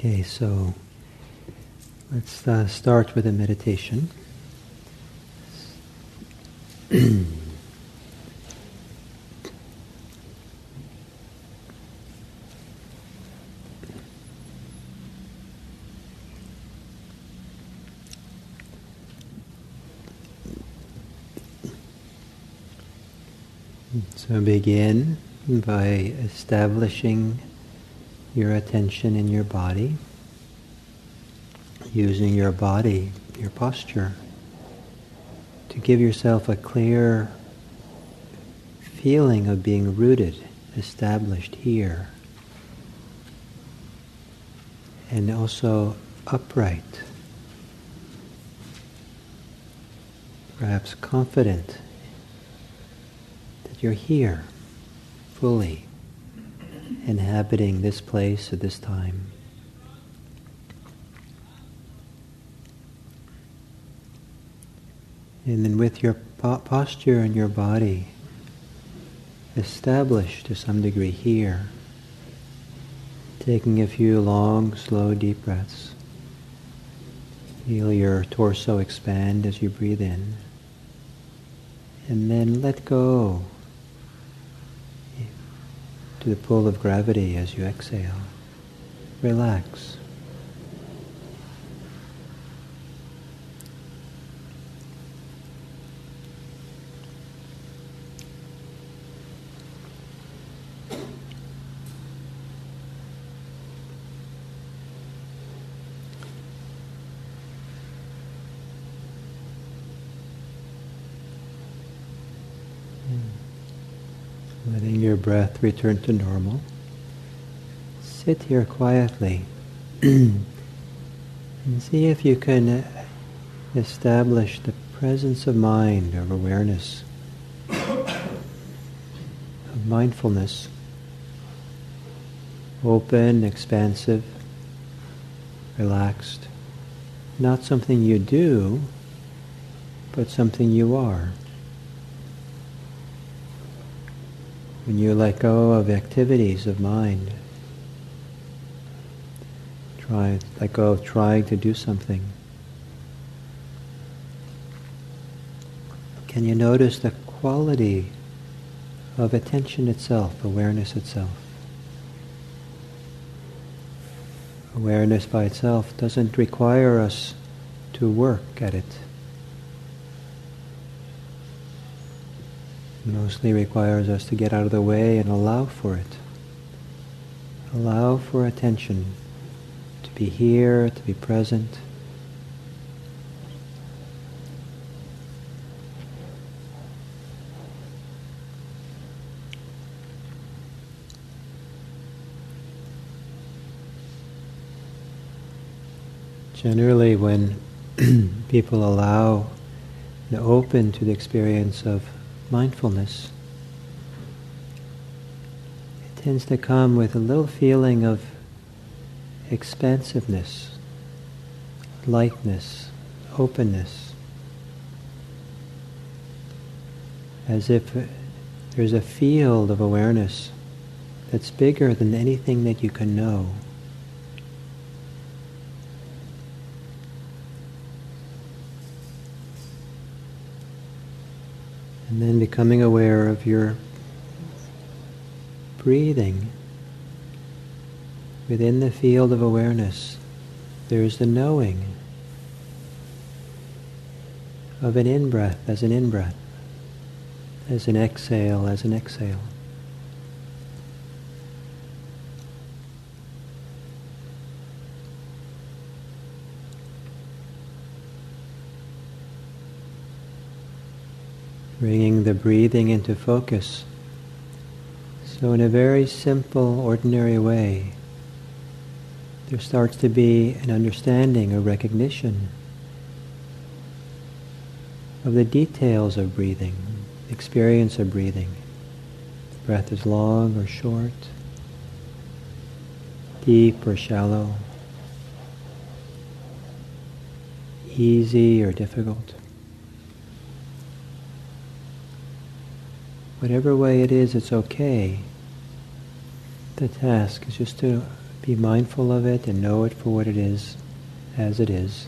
okay, so let's uh, start with a meditation. so begin by establishing your attention in your body, using your body, your posture, to give yourself a clear feeling of being rooted, established here, and also upright, perhaps confident that you're here fully inhabiting this place at this time. And then with your po- posture and your body established to some degree here, taking a few long, slow, deep breaths. Feel your torso expand as you breathe in. And then let go to the pull of gravity as you exhale. Relax. Letting breath return to normal. Sit here quietly and see if you can uh, establish the presence of mind, of awareness, of mindfulness, open, expansive, relaxed. Not something you do, but something you are. When you let go of activities of mind, try let go of trying to do something. Can you notice the quality of attention itself, awareness itself? Awareness by itself doesn't require us to work at it. Mostly requires us to get out of the way and allow for it. Allow for attention to be here, to be present. Generally, when people allow and open to the experience of mindfulness. It tends to come with a little feeling of expansiveness, lightness, openness, as if uh, there's a field of awareness that's bigger than anything that you can know. And then becoming aware of your breathing within the field of awareness. There's the knowing of an in breath as an in breath, as an exhale as an exhale. Bringing the breathing into focus. So, in a very simple, ordinary way, there starts to be an understanding, a recognition of the details of breathing, experience of breathing. The breath is long or short, deep or shallow, easy or difficult. Whatever way it is, it's okay. The task is just to be mindful of it and know it for what it is, as it is.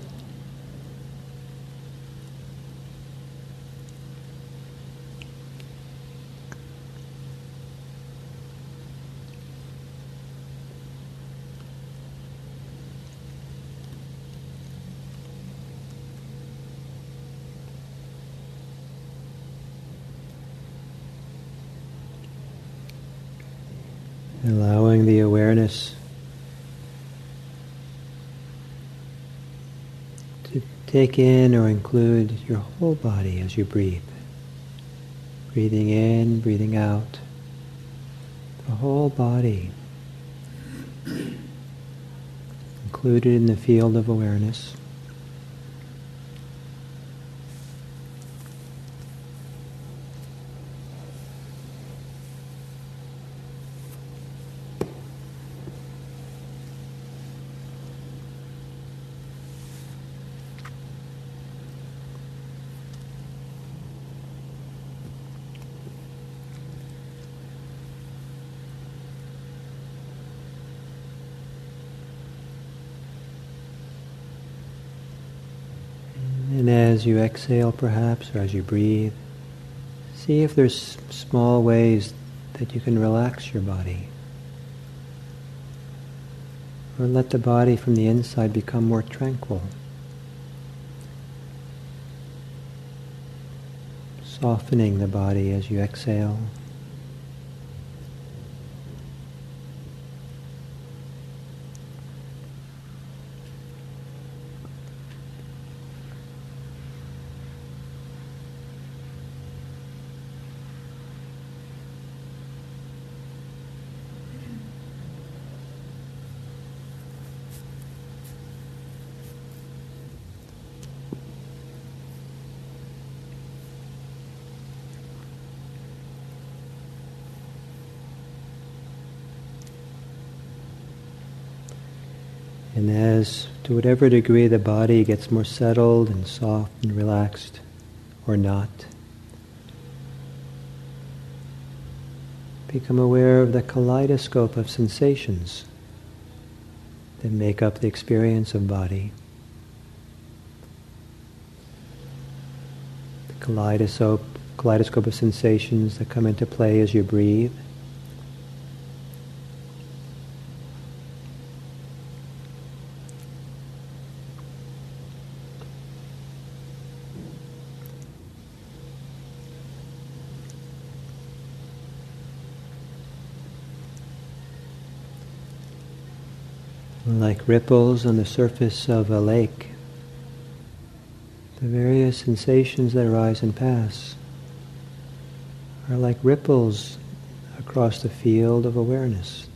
Take in or include your whole body as you breathe. Breathing in, breathing out. The whole body included in the field of awareness. As you exhale, perhaps, or as you breathe, see if there's small ways that you can relax your body. Or let the body from the inside become more tranquil. Softening the body as you exhale. And as to whatever degree the body gets more settled and soft and relaxed, or not, become aware of the kaleidoscope of sensations that make up the experience of body. The kaleidoscope, kaleidoscope of sensations that come into play as you breathe. Like ripples on the surface of a lake. The various sensations that arise and pass are like ripples across the field of awareness.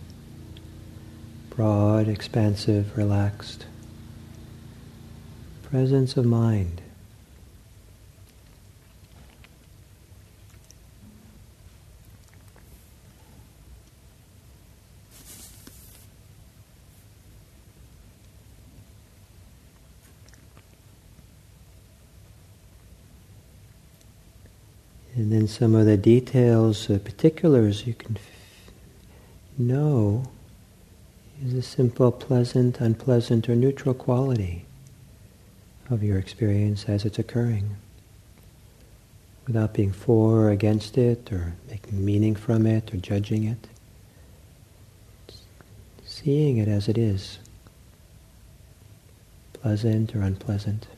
Broad, expansive, relaxed. Presence of mind. And some of the details, the particulars you can f- know is a simple pleasant, unpleasant, or neutral quality of your experience as it's occurring without being for or against it or making meaning from it or judging it. Seeing it as it is, pleasant or unpleasant.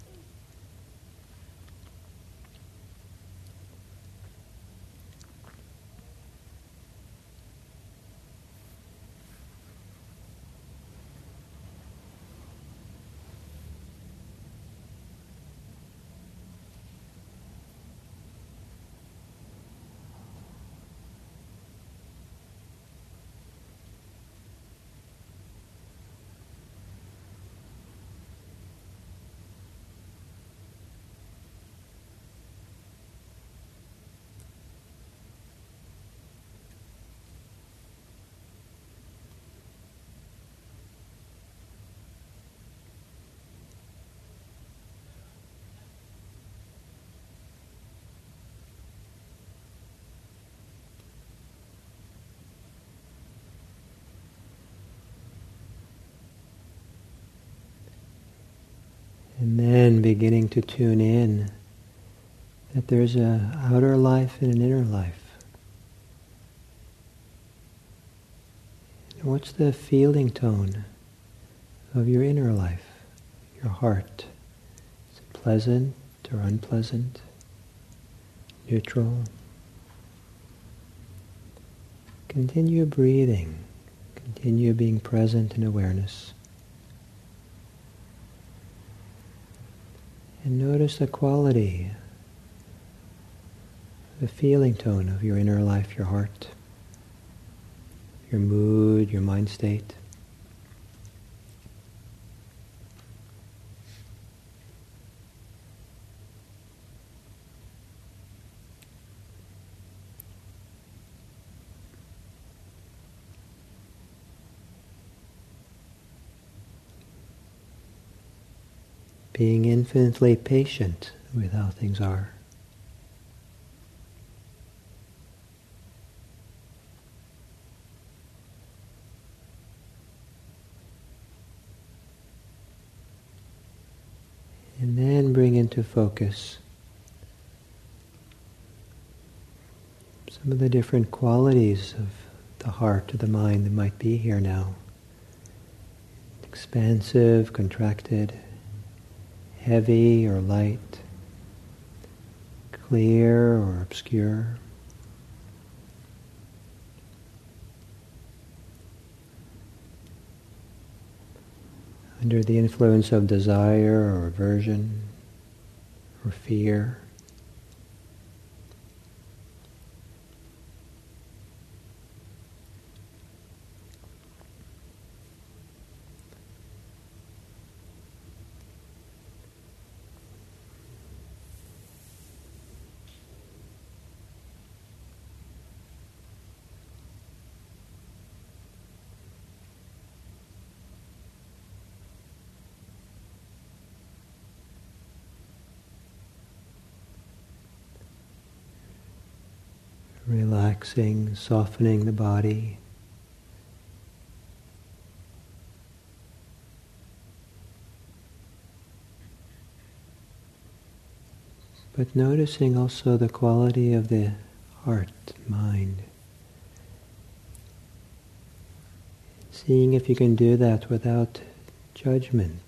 Then beginning to tune in that there's an outer life and an inner life. What's the feeling tone of your inner life, your heart? Is it pleasant or unpleasant? Neutral? Continue breathing. Continue being present in awareness. And notice the quality, the feeling tone of your inner life, your heart, your mood, your mind state. Being infinitely patient with how things are. And then bring into focus some of the different qualities of the heart or the mind that might be here now. Expansive, contracted, heavy or light, clear or obscure. Under the influence of desire or aversion or fear. Relaxing, softening the body. But noticing also the quality of the heart, mind. Seeing if you can do that without judgment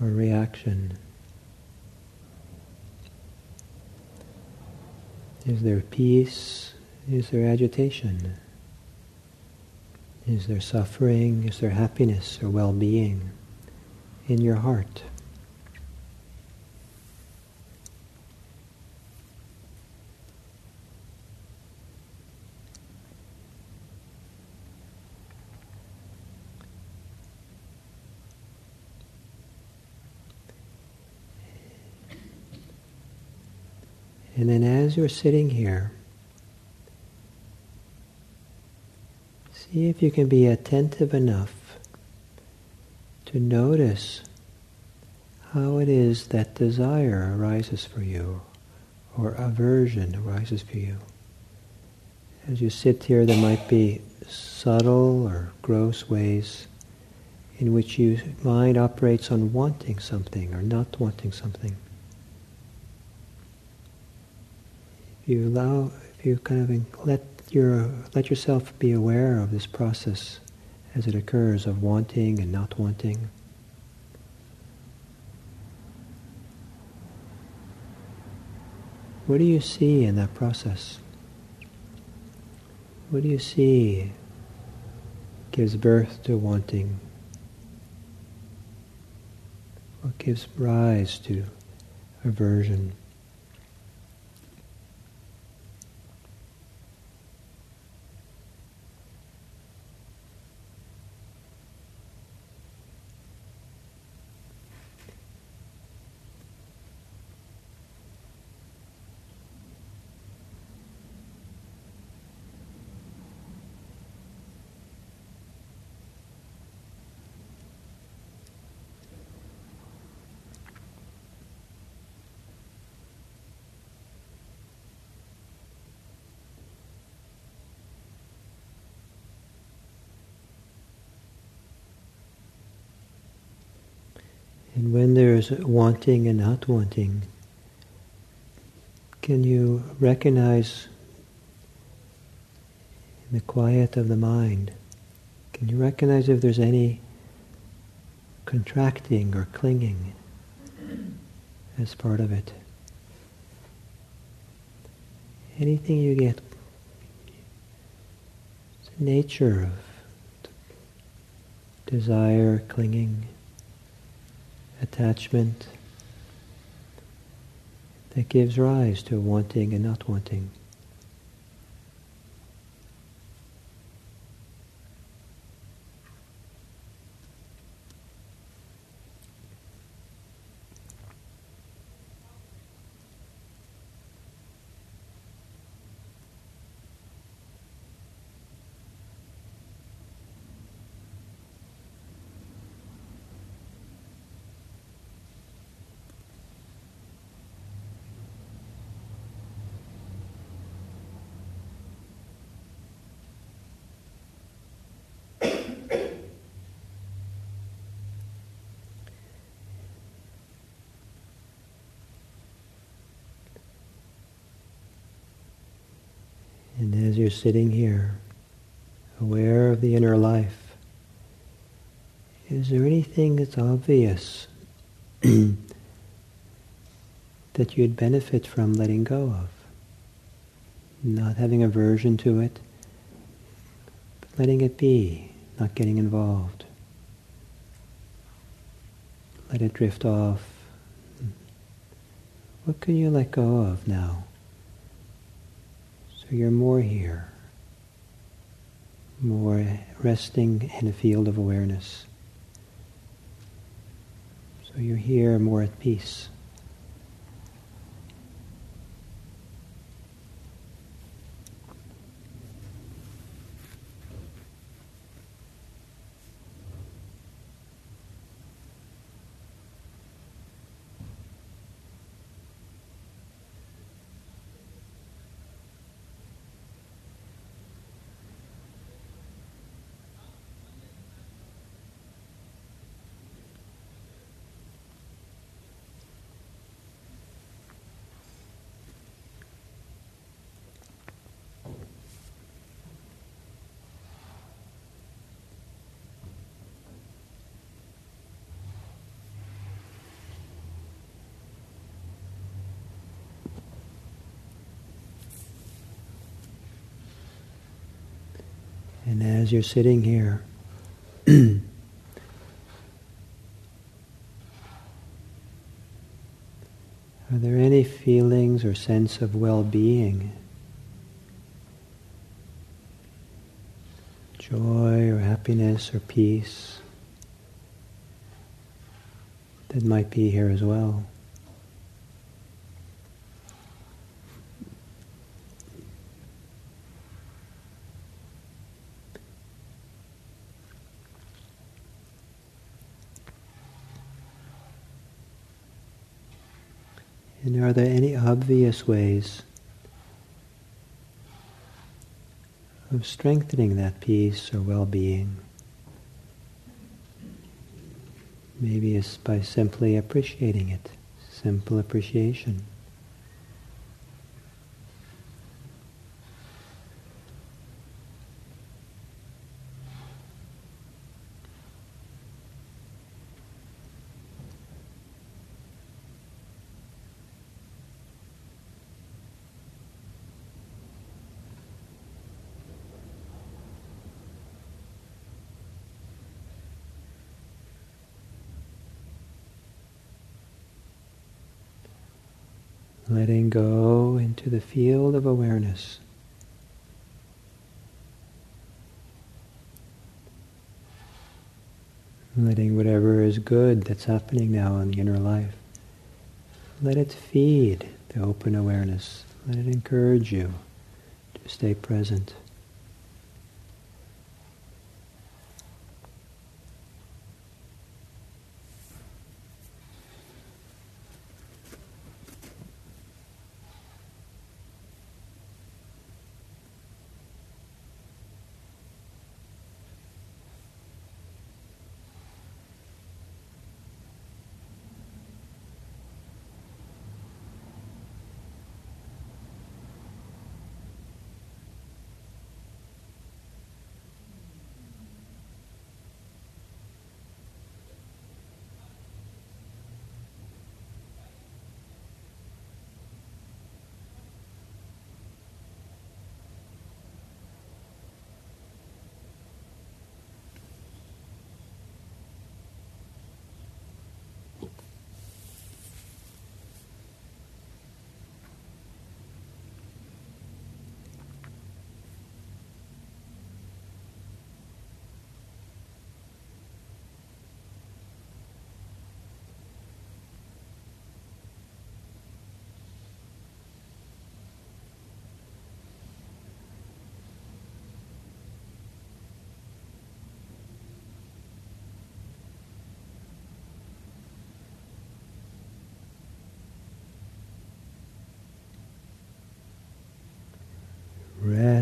or reaction. Is there peace? Is there agitation? Is there suffering? Is there happiness or well-being in your heart? And then as you're sitting here, see if you can be attentive enough to notice how it is that desire arises for you, or aversion arises for you. As you sit here, there might be subtle or gross ways in which your mind operates on wanting something or not wanting something. If you allow, if you kind of let your let yourself be aware of this process as it occurs of wanting and not wanting. What do you see in that process? What do you see gives birth to wanting? What gives rise to aversion? And when there's wanting and not wanting, can you recognize in the quiet of the mind, can you recognize if there's any contracting or clinging as part of it? Anything you get, the nature of desire, clinging attachment that gives rise to wanting and not wanting. And as you're sitting here, aware of the inner life, is there anything that's obvious that you'd benefit from letting go of? Not having aversion to it, but letting it be, not getting involved. Let it drift off. What can you let go of now? So you're more here, more resting in a field of awareness. So you're here more at peace. And as you're sitting here, are there any feelings or sense of well-being? Joy or happiness or peace that might be here as well? Obvious ways of strengthening that peace or well-being? Maybe it's by simply appreciating it, simple appreciation. Go into the field of awareness. Letting whatever is good that's happening now in the inner life, let it feed the open awareness. Let it encourage you to stay present.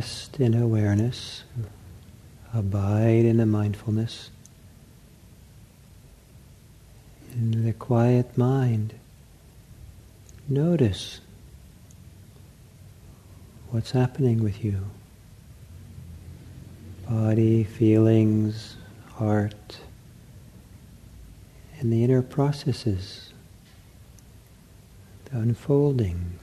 Rest in awareness, abide in the mindfulness, in the quiet mind. Notice what's happening with you. Body, feelings, heart, and the inner processes, the unfolding.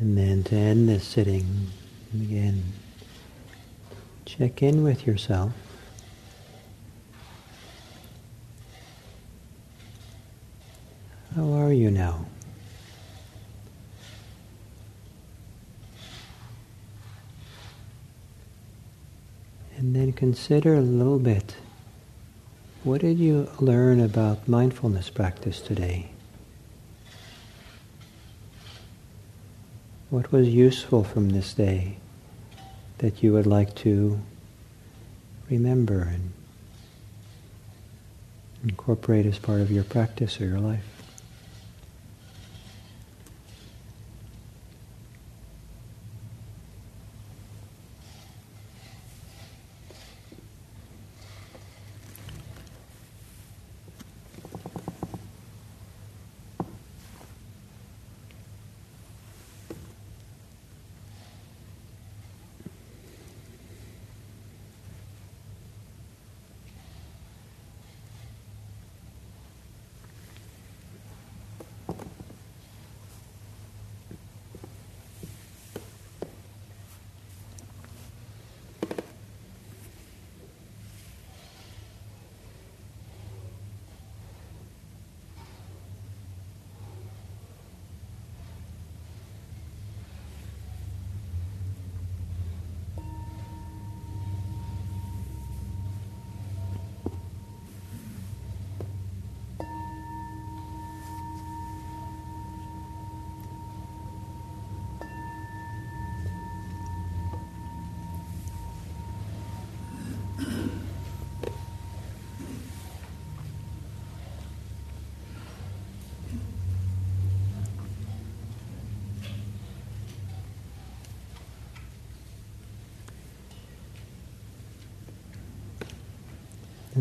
And then to end this sitting, again, check in with yourself. How are you now? And then consider a little bit what did you learn about mindfulness practice today? What was useful from this day that you would like to remember and incorporate as part of your practice or your life?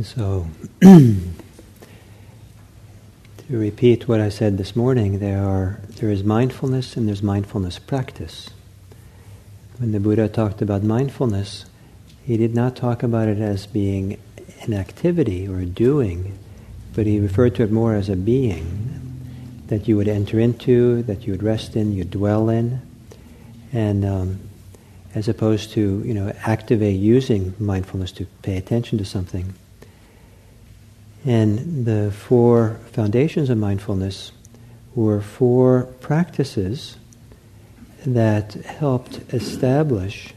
So, to repeat what I said this morning, there are there is mindfulness and there's mindfulness practice. When the Buddha talked about mindfulness, he did not talk about it as being an activity or a doing, but he referred to it more as a being that you would enter into, that you would rest in, you'd dwell in, and um, as opposed to you know activate using mindfulness to pay attention to something. And the four foundations of mindfulness were four practices that helped establish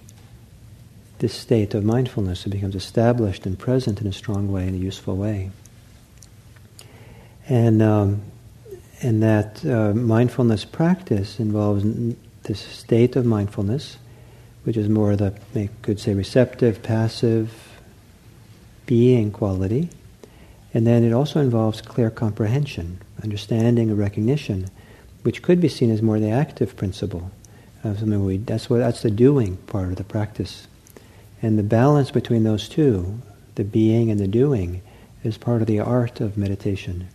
this state of mindfulness. It becomes established and present in a strong way, in a useful way. And, um, and that uh, mindfulness practice involves this state of mindfulness, which is more the, you could say, receptive, passive, being quality and then it also involves clear comprehension, understanding, and recognition, which could be seen as more the active principle of something we. That's what that's the doing part of the practice, and the balance between those two, the being and the doing, is part of the art of meditation.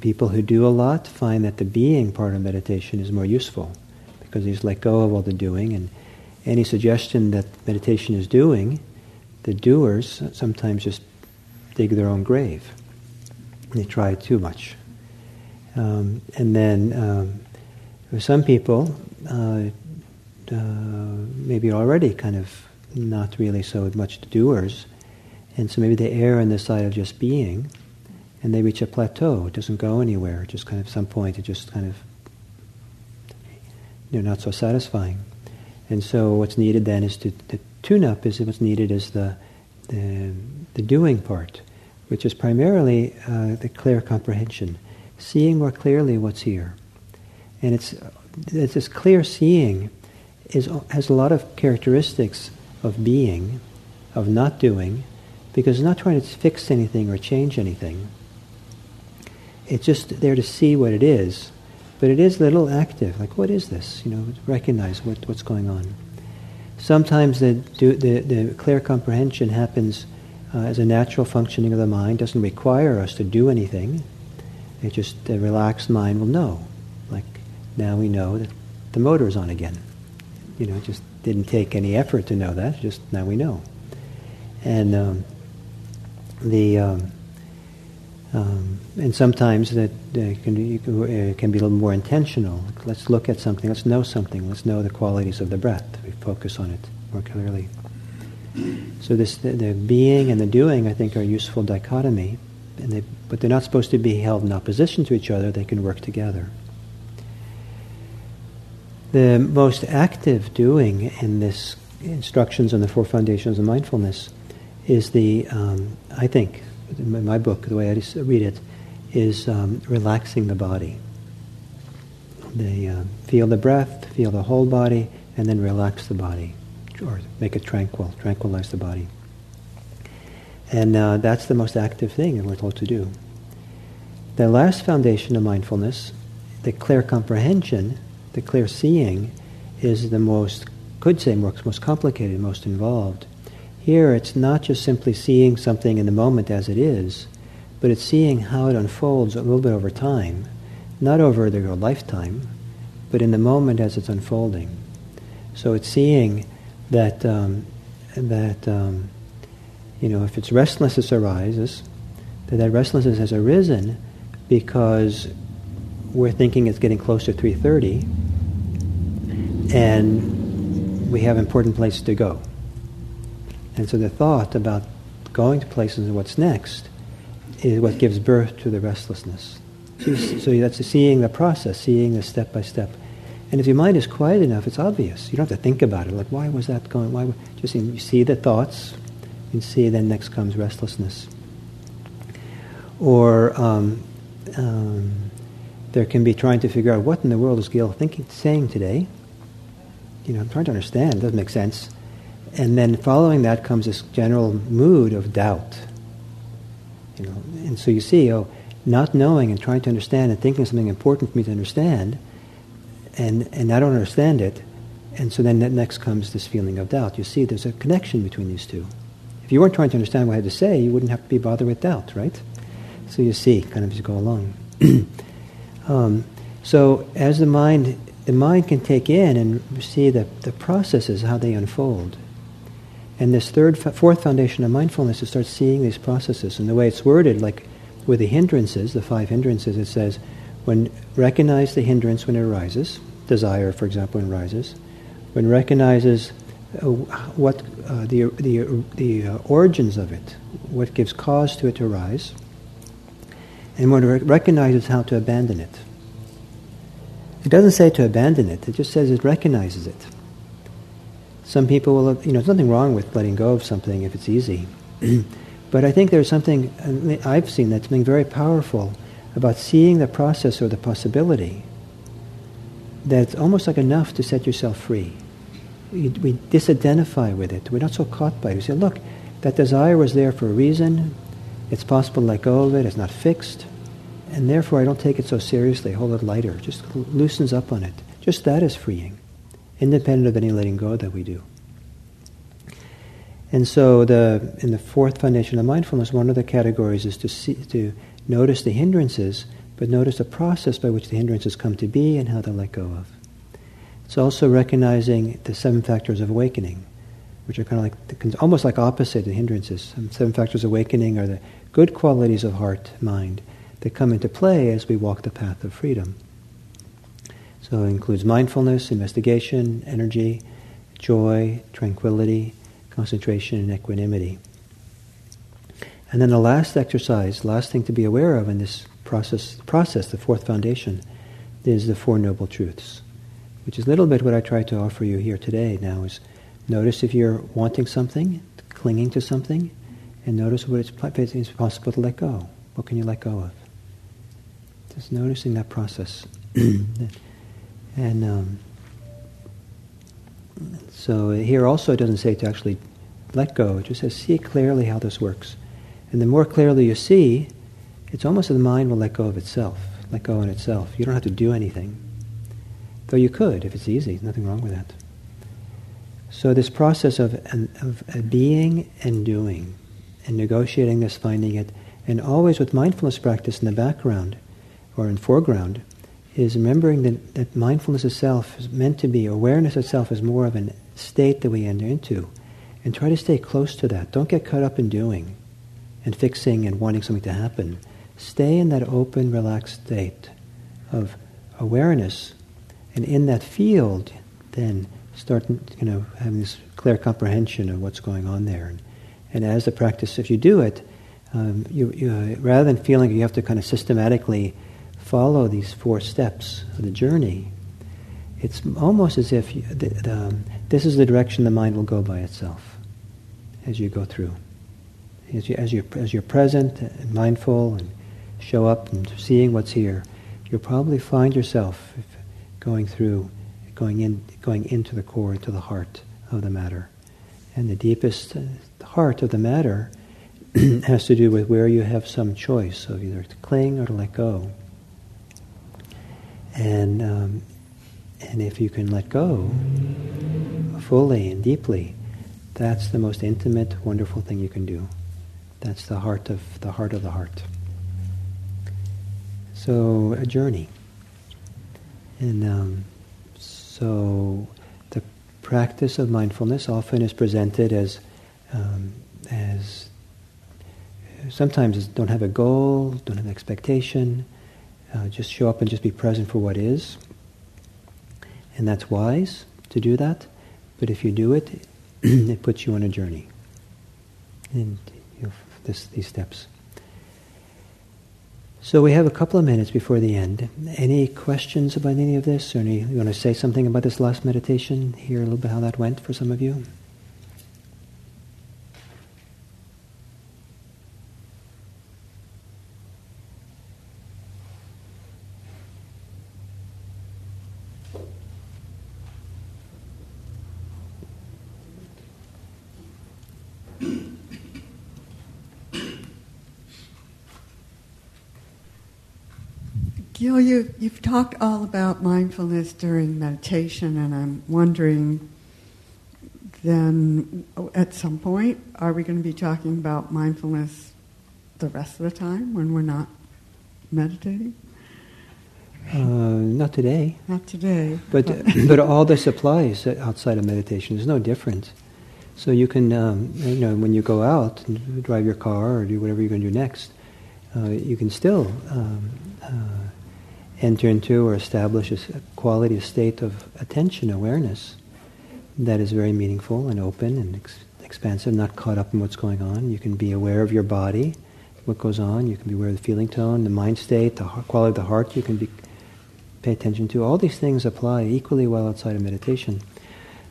People who do a lot find that the being part of meditation is more useful because they just let go of all the doing and any suggestion that meditation is doing, the doers sometimes just dig their own grave. They try too much. Um, and then um, for some people, uh, uh, maybe already kind of not really so much doers, and so maybe they err on the side of just being, and they reach a plateau. It doesn't go anywhere. Just kind of at some point it just kind of you know not so satisfying. And so what's needed then is to, to tune up. Is what's needed is the the, the doing part which is primarily uh, the clear comprehension, seeing more clearly what's here. And it's, it's this clear seeing is, has a lot of characteristics of being, of not doing, because it's not trying to fix anything or change anything. It's just there to see what it is, but it is a little active. Like, what is this? You know, recognize what, what's going on. Sometimes the, the, the clear comprehension happens uh, as a natural functioning of the mind, doesn't require us to do anything. It just, the relaxed mind will know. Like now we know that the motor is on again. You know, it just didn't take any effort to know that, just now we know. And um, the, um, Um, and sometimes that uh, can, uh, can be a little more intentional. Let's look at something, let's know something, let's know the qualities of the breath. We focus on it more clearly. So this, the, the being and the doing, I think, are useful dichotomy, and they, but they're not supposed to be held in opposition to each other. They can work together. The most active doing in this instructions on the four foundations of mindfulness is the, um, I think, in my book, the way I read it, is um, relaxing the body. They uh, feel the breath, feel the whole body, and then relax the body, or make it tranquil, tranquilize the body. And uh, that's the most active thing that we're told to do. The last foundation of mindfulness, the clear comprehension, the clear seeing, is the most, could say, most, most complicated, most involved. Here, it's not just simply seeing something in the moment as it is, but it's seeing how it unfolds a little bit over time, not over your lifetime, but in the moment as it's unfolding. So it's seeing that um, that um, you know if it's restlessness arises, that that restlessness has arisen because we're thinking it's getting close to 3:30, and we have important places to go. And so the thought about going to places and what's next is what gives birth to the restlessness. So that's seeing the process, seeing the step by step. And if your mind is quiet enough, it's obvious. You don't have to think about it. Like, why was that going? Why? Just you see the thoughts, and see. Then next comes restlessness. Or um, um, there can be trying to figure out what in the world is Gil thinking, saying today. You know, I'm trying to understand. It doesn't make sense. And then following that comes this general mood of doubt. You know, and so you see, oh, not knowing and trying to understand and thinking something important for me to understand, and, and I don't understand it, and so then next comes this feeling of doubt. You see, there's a connection between these two. If you weren't trying to understand what I had to say, you wouldn't have to be bothered with doubt, right? So you see, kind of as you go along. um, so as the mind, the mind can take in and see the, the processes, how they unfold. And this third, fourth foundation of mindfulness is start seeing these processes. And the way it's worded, like with the hindrances, the five hindrances, it says, when recognize the hindrance when it arises, desire, for example, when it arises, when recognizes uh, what uh, the the the uh, origins of it, what gives cause to it to arise, and when it recognizes how to abandon it. It doesn't say to abandon it; it just says it recognizes it. Some people will, you know, there's nothing wrong with letting go of something if it's easy. but I think there's something, I've seen that's something very powerful about seeing the process or the possibility that's almost like enough to set yourself free. We, we disidentify with it. We're not so caught by it. We say, look, that desire was there for a reason. It's possible to let go of it. It's not fixed. And therefore, I don't take it so seriously. Hold it lighter. Just loosens up on it. Just that is freeing independent of any letting go that we do. And so, the, in the fourth foundation of mindfulness, one of the categories is to, see, to notice the hindrances, but notice the process by which the hindrances come to be and how to let go of. It's also recognizing the seven factors of awakening, which are kind of like almost like opposite the hindrances. Seven factors of awakening are the good qualities of heart, mind, that come into play as we walk the path of freedom. So it includes mindfulness, investigation, energy, joy, tranquility, concentration, and equanimity. And then the last exercise, last thing to be aware of in this process, process, the fourth foundation, is the Four Noble Truths, which is a little bit what I try to offer you here today now is notice if you're wanting something, clinging to something, and notice what it's, possible to let go. What can you let go of? Just noticing that process. And um, so here also it doesn't say to actually let go. It just says see clearly how this works. And the more clearly you see, it's almost the mind will let go of itself, let go in itself. You don't have to do anything. Though you could if it's easy, nothing wrong with that. So this process of, of being and doing and negotiating this, finding it, and always with mindfulness practice in the background or in foreground, is remembering that, that mindfulness itself is meant to be, awareness itself is more of a state that we enter into. And try to stay close to that. Don't get caught up in doing and fixing and wanting something to happen. stay in that open, relaxed state of awareness, and in that field, then start you know having this clear comprehension of what's going on there. And, and as the practice, if you do it, um, you, you uh, rather than feeling you have to kind of systematically follow these four steps of the journey, it's almost as if you, the, the, um, this is the direction the mind will go by itself as you go through. As, you, as, you're, as you're present and mindful and show up and seeing what's here, you'll probably find yourself going through, going, in, going into the core, into the heart of the matter. And the deepest heart of the matter has to do with where you have some choice of either to cling or to let go. And, um, and if you can let go fully and deeply, that's the most intimate, wonderful thing you can do. That's the heart of the heart of the heart. So a journey, and um, so the practice of mindfulness often is presented as um, as sometimes don't have a goal, don't have an expectation, uh, just show up and just be present for what is, and that's wise to do that. But if you do it, it puts you on a journey. And this, these steps. So we have a couple of minutes before the end. Any questions about any of this? Or any, you want to say something about this last meditation? Hear a little bit how that went for some of you? You, you've talked all about mindfulness during meditation, and I'm wondering then at some point, are we going to be talking about mindfulness the rest of the time when we're not meditating? Uh, not today. Not today. But, but all this applies outside of meditation. There's no difference. So you can, um, you know, when you go out and drive your car or do whatever you're going to do next, uh, you can still um, uh, enter into or establish a quality, a state of attention, awareness that is very meaningful and open and ex- expansive, not caught up in what's going on. You can be aware of your body, what goes on. You can be aware of the feeling tone, the mind state, the quality of the heart. You can be, pay attention to. All these things apply equally well outside of meditation.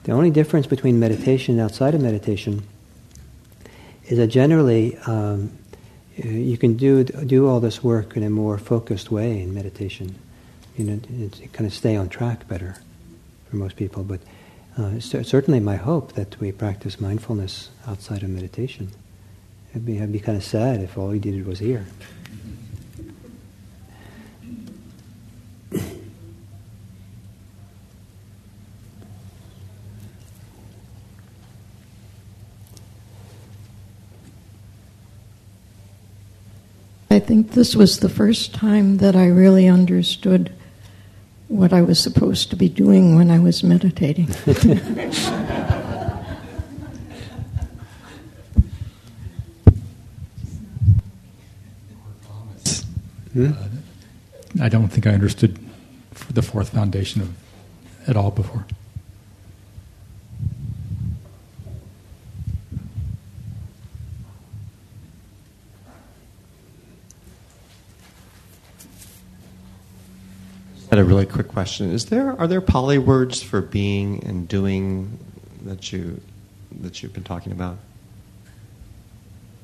The only difference between meditation and outside of meditation is that generally um, you can do do all this work in a more focused way in meditation. You know, it, kind of stay on track better for most people. But uh, certainly, my hope that we practice mindfulness outside of meditation. It'd be, I'd be kind of sad if all we did was here. I think this was the first time that I really understood what I was supposed to be doing when I was meditating. hmm? I don't think I understood the fourth foundation of at all before. Had a really quick question. Is there are there Pali words for being and doing that you that you've been talking about?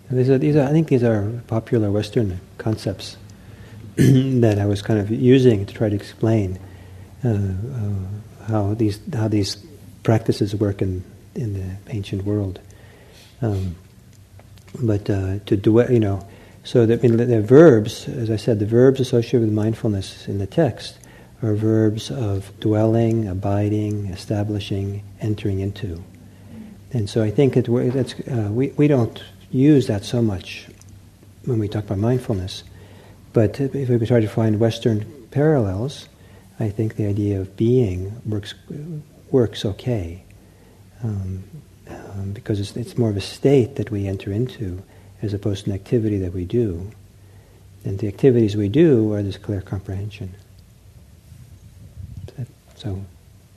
These are, these are, I think these are popular Western concepts that I was kind of using to try to explain uh, uh, how these how these practices work in in the ancient world. Um, but uh, to do you know, so that the verbs, as I said, the verbs associated with mindfulness in the text are verbs of dwelling, abiding, establishing, entering into. And so I think it, that's, uh, we, we don't use that so much when we talk about mindfulness. But if we try to find Western parallels, I think the idea of being works, works okay. Um, um, because it's, it's more of a state that we enter into as opposed to an activity that we do. And the activities we do are this clear comprehension. So,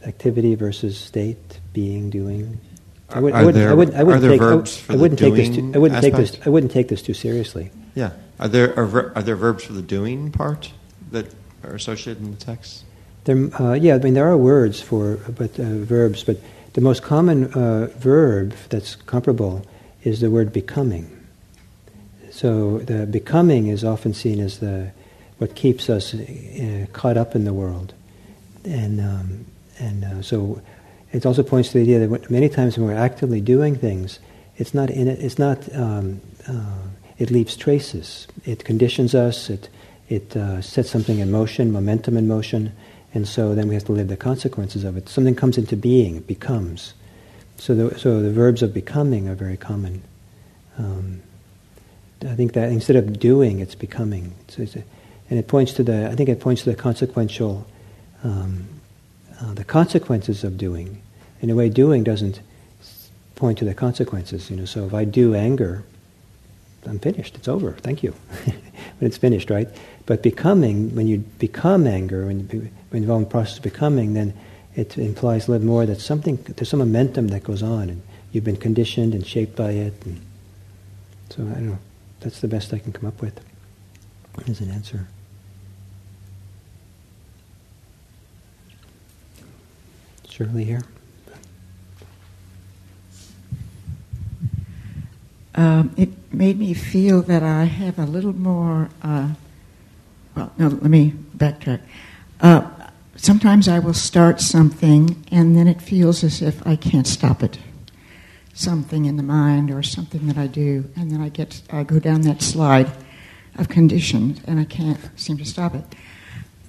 activity versus state, being, doing. I would, are there, I would, I would are there take, I, wouldn't take this too, I wouldn't aspect? take this. I wouldn't take this too seriously. Yeah. Are there are, are there verbs for the doing part that are associated in the text? There, uh, yeah, I mean there are words for but uh, verbs, but the most common uh, verb that's comparable is the word becoming. So the becoming is often seen as the what keeps us uh, caught up in the world, and um, and uh, so it also points to the idea that many times when we're actively doing things, it's not in it. It's not. Um, uh, it leaves traces. It conditions us. It it uh, sets something in motion, momentum in motion, and so then we have to live the consequences of it. Something comes into being, it becomes. So the, so the verbs of becoming are very common. Um, I think that instead of doing, it's becoming. So it's a, and it points to the, I think it points to the consequential, um, uh, the consequences of doing. In a way, doing doesn't point to the consequences. You know, so if I do anger, I'm finished. It's over. Thank you. when it's finished, right? But becoming, when you become anger, when you, when you involve in the process of becoming, then it implies a little more that something, there's some momentum that goes on, and you've been conditioned and shaped by it. So I don't know. That's the best I can come up with as an answer. Shirley here. Um, it made me feel that I have a little more. Uh, well, no, let me backtrack. Uh, sometimes I will start something and then it feels as if I can't stop it. Something in the mind or something that I do, and then I get I go down that slide of conditions and I can't seem to stop it.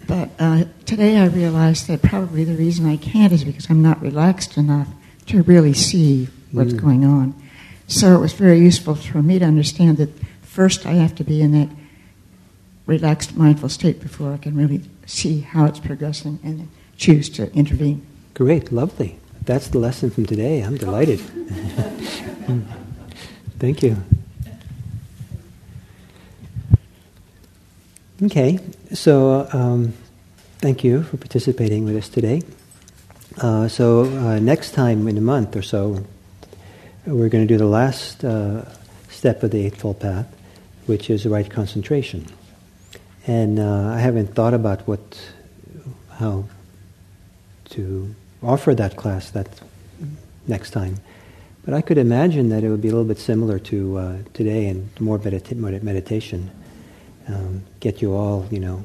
But uh, today I realized that probably the reason I can't is because I'm not relaxed enough to really see what's mm. going on. So it was very useful for me to understand that first I have to be in that relaxed, mindful state before I can really see how it's progressing and choose to intervene. Great, lovely. That's the lesson from today. I'm delighted. Thank you. Okay, so um, thank you for participating with us today. Uh, so uh, next time in a month or so, we're going to do the last uh, step of the Eightfold Path, which is the right concentration. And uh, I haven't thought about what, how to offer that class that next time. But I could imagine that it would be a little bit similar to uh, today and more medita- meditation. Um, get you all, you know,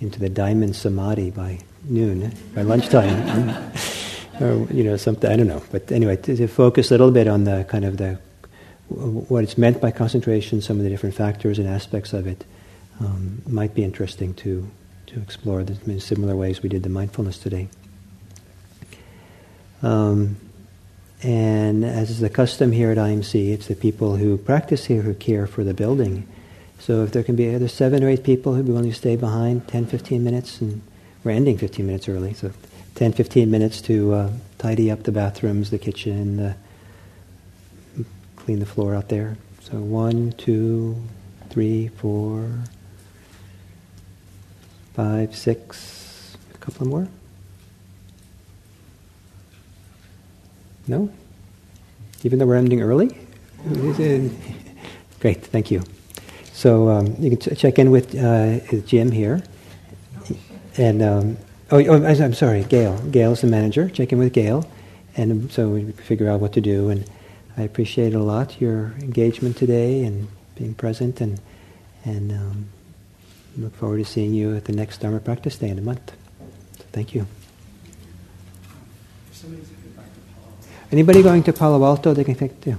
into the diamond samadhi by noon, by lunchtime. or you know something I don't know. But anyway, to, to, focus a little bit on the kind of the what it's meant by concentration, some of the different factors and aspects of it, um, might be interesting to to explore in similar ways we did the mindfulness today. Um, and as is the custom here at IMC, it's the people who practice here who care for the building. So if there can be either seven or eight people who'd be willing to stay behind 10, 15 minutes, and we're ending 15 minutes early, so 10, 15 minutes to uh, tidy up the bathrooms, the kitchen, the, clean the floor out there. So one, two, three, four, five, six, a couple more. No? Even though we're ending early? Great, thank you. So um, you can ch- check in with uh, Jim here. And um, Oh, oh, I'm sorry, Gail. Gail's the manager. Check in with Gail, and so we figure out what to do. And I appreciate a lot your engagement today and being present, and and um, look forward to seeing you at the next Dharma practice day in a month. So thank you. Anybody going to Palo Alto? They can take. Yeah.